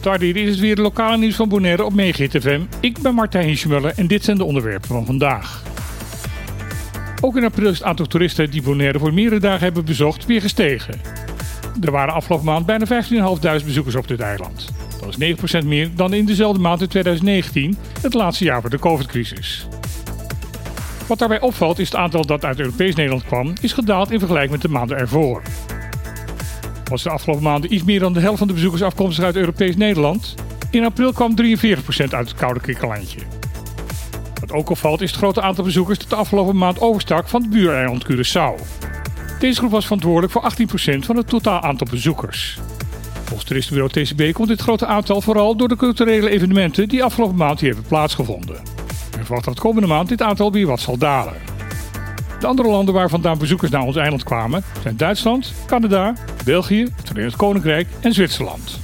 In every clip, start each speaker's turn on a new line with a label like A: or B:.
A: Tardy, dit is weer de lokale nieuws van Bonaire op Megahit FM. Ik ben Martijn Hiesjemuller en dit zijn de onderwerpen van vandaag. Ook in april is het aantal toeristen die Bonaire voor meerdere dagen hebben bezocht weer gestegen. Er waren afgelopen maand bijna 15.500 bezoekers op dit eiland. Dat is 9% meer dan in dezelfde maand in 2019, het laatste jaar voor de COVID-crisis. Wat daarbij opvalt is het aantal dat uit Europees Nederland kwam, is gedaald in vergelijking met de maanden ervoor. Was de afgelopen maanden iets meer dan de helft van de bezoekers afkomstig uit Europees Nederland. In april kwam 43% uit het koude kikkerlandje. Wat ook opvalt is het grote aantal bezoekers dat de afgelopen maand overstak van het buureiland Curaçao. Deze groep was verantwoordelijk voor 18% van het totaal aantal bezoekers. Volgens toeristenbureau TCB komt dit grote aantal vooral door de culturele evenementen die afgelopen maand hier hebben plaatsgevonden. En verwacht dat komende maand dit aantal weer wat zal dalen. De andere landen waar vandaan bezoekers naar ons eiland kwamen zijn Duitsland, Canada, België, het Verenigd Koninkrijk en Zwitserland.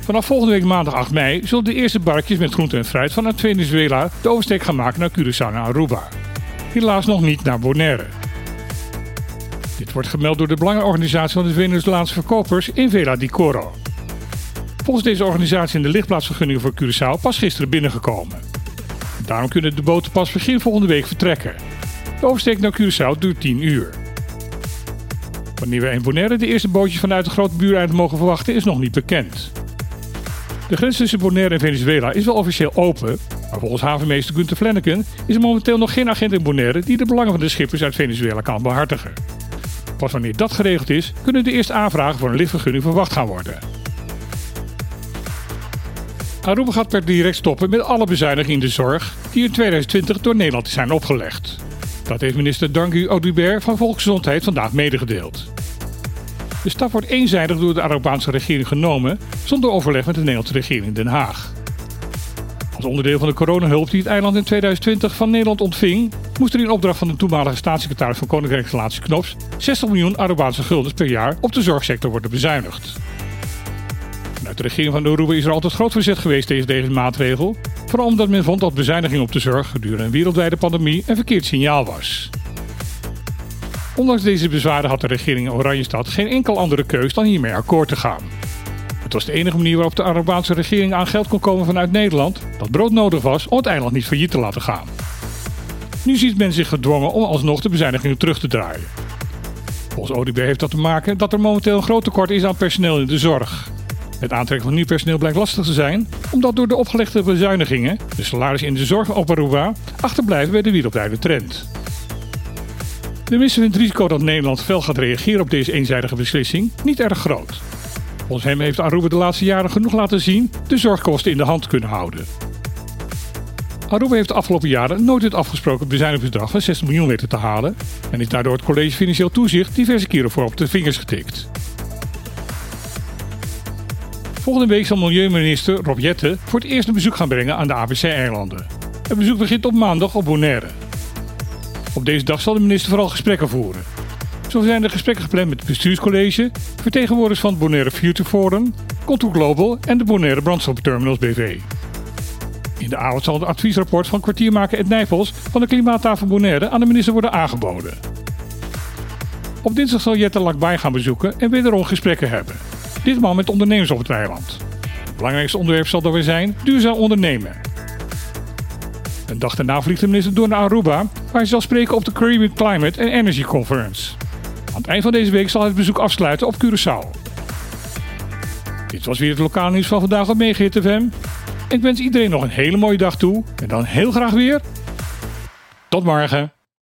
A: Vanaf volgende week maandag 8 mei zullen de eerste barkjes met groente en fruit vanuit Venezuela de oversteek gaan maken naar Curaçao en Aruba. Helaas nog niet naar Bonaire. Dit wordt gemeld door de belangenorganisatie van de Venezolaanse verkopers in Vela di Coro. Volgens deze organisatie zijn de lichtplaatsvergunningen voor Curaçao pas gisteren binnengekomen. Daarom kunnen de boten pas begin volgende week vertrekken. De oversteek naar Curaçao duurt 10 uur. Wanneer we in Bonaire de eerste bootjes vanuit de grote buureiland mogen verwachten is nog niet bekend. De grens tussen Bonaire en Venezuela is wel officieel open, maar volgens havenmeester Gunther Flanagan is er momenteel nog geen agent in Bonaire die de belangen van de schippers uit Venezuela kan behartigen. Pas wanneer dat geregeld is, kunnen de eerste aanvragen voor een lichtvergunning verwacht gaan worden. Aruba gaat per direct stoppen met alle bezuinigingen in de zorg die in 2020 door Nederland zijn opgelegd. Dat heeft minister Dangu Audubert van Volksgezondheid vandaag medegedeeld. De stap wordt eenzijdig door de Arubaanse regering genomen zonder overleg met de Nederlandse regering in Den Haag. Als onderdeel van de coronahulp die het eiland in 2020 van Nederland ontving, moest er in opdracht van de toenmalige staatssecretaris van Koninkrijksrelaties Knops 60 miljoen Arubaanse guldens per jaar op de zorgsector worden bezuinigd. De regering van Aruba is er altijd groot verzet geweest tegen deze maatregel, vooral omdat men vond dat bezuiniging op de zorg gedurende een wereldwijde pandemie een verkeerd signaal was. Ondanks deze bezwaren had de regering in Oranjestad geen enkel andere keus dan hiermee akkoord te gaan. Het was de enige manier waarop de Arubaanse regering aan geld kon komen vanuit Nederland dat brood nodig was om het eiland niet failliet te laten gaan. Nu ziet men zich gedwongen om alsnog de bezuinigingen terug te draaien. Volgens ODB heeft dat te maken dat er momenteel een groot tekort is aan personeel in de zorg. Het aantrekken van nieuw personeel blijkt lastig te zijn, omdat door de opgelegde bezuinigingen de salarissen in de zorg op Aruba achterblijven bij de wereldwijde trend. De minister vindt het risico dat Nederland fel gaat reageren op deze eenzijdige beslissing niet erg groot. Volgens hem heeft Aruba de laatste jaren genoeg laten zien de zorgkosten in de hand kunnen houden. Aruba heeft de afgelopen jaren nooit het afgesproken bezuinigingsbedrag van 60 miljoen weten te halen en is daardoor het College Financieel Toezicht diverse keren voor op de vingers getikt. Volgende week zal milieuminister Rob Jette voor het eerst een bezoek gaan brengen aan de ABC-eilanden. Het bezoek begint op maandag op Bonaire. Op deze dag zal de minister vooral gesprekken voeren. Zo zijn er gesprekken gepland met het bestuurscollege, vertegenwoordigers van het Bonaire Future Forum, Contour Global en de Bonaire Brandstofterminals BV. In de avond zal het adviesrapport van kwartiermaker Ed Nijpels van de Klimaattafel Bonaire aan de minister worden aangeboden. Op dinsdag zal Jette Lakbaai gaan bezoeken en wederom gesprekken hebben. Ditmaal met ondernemers op het eiland. Het belangrijkste onderwerp zal dan weer zijn duurzaam ondernemen. Een dag daarna vliegt de minister door naar Aruba, waar hij zal spreken op de Caribbean Climate and Energy Conference. Aan het eind van deze week zal hij het bezoek afsluiten op Curaçao. Dit was weer het lokale nieuws van vandaag op Megahit. Ik wens iedereen nog een hele mooie dag toe en dan heel graag weer. Tot morgen.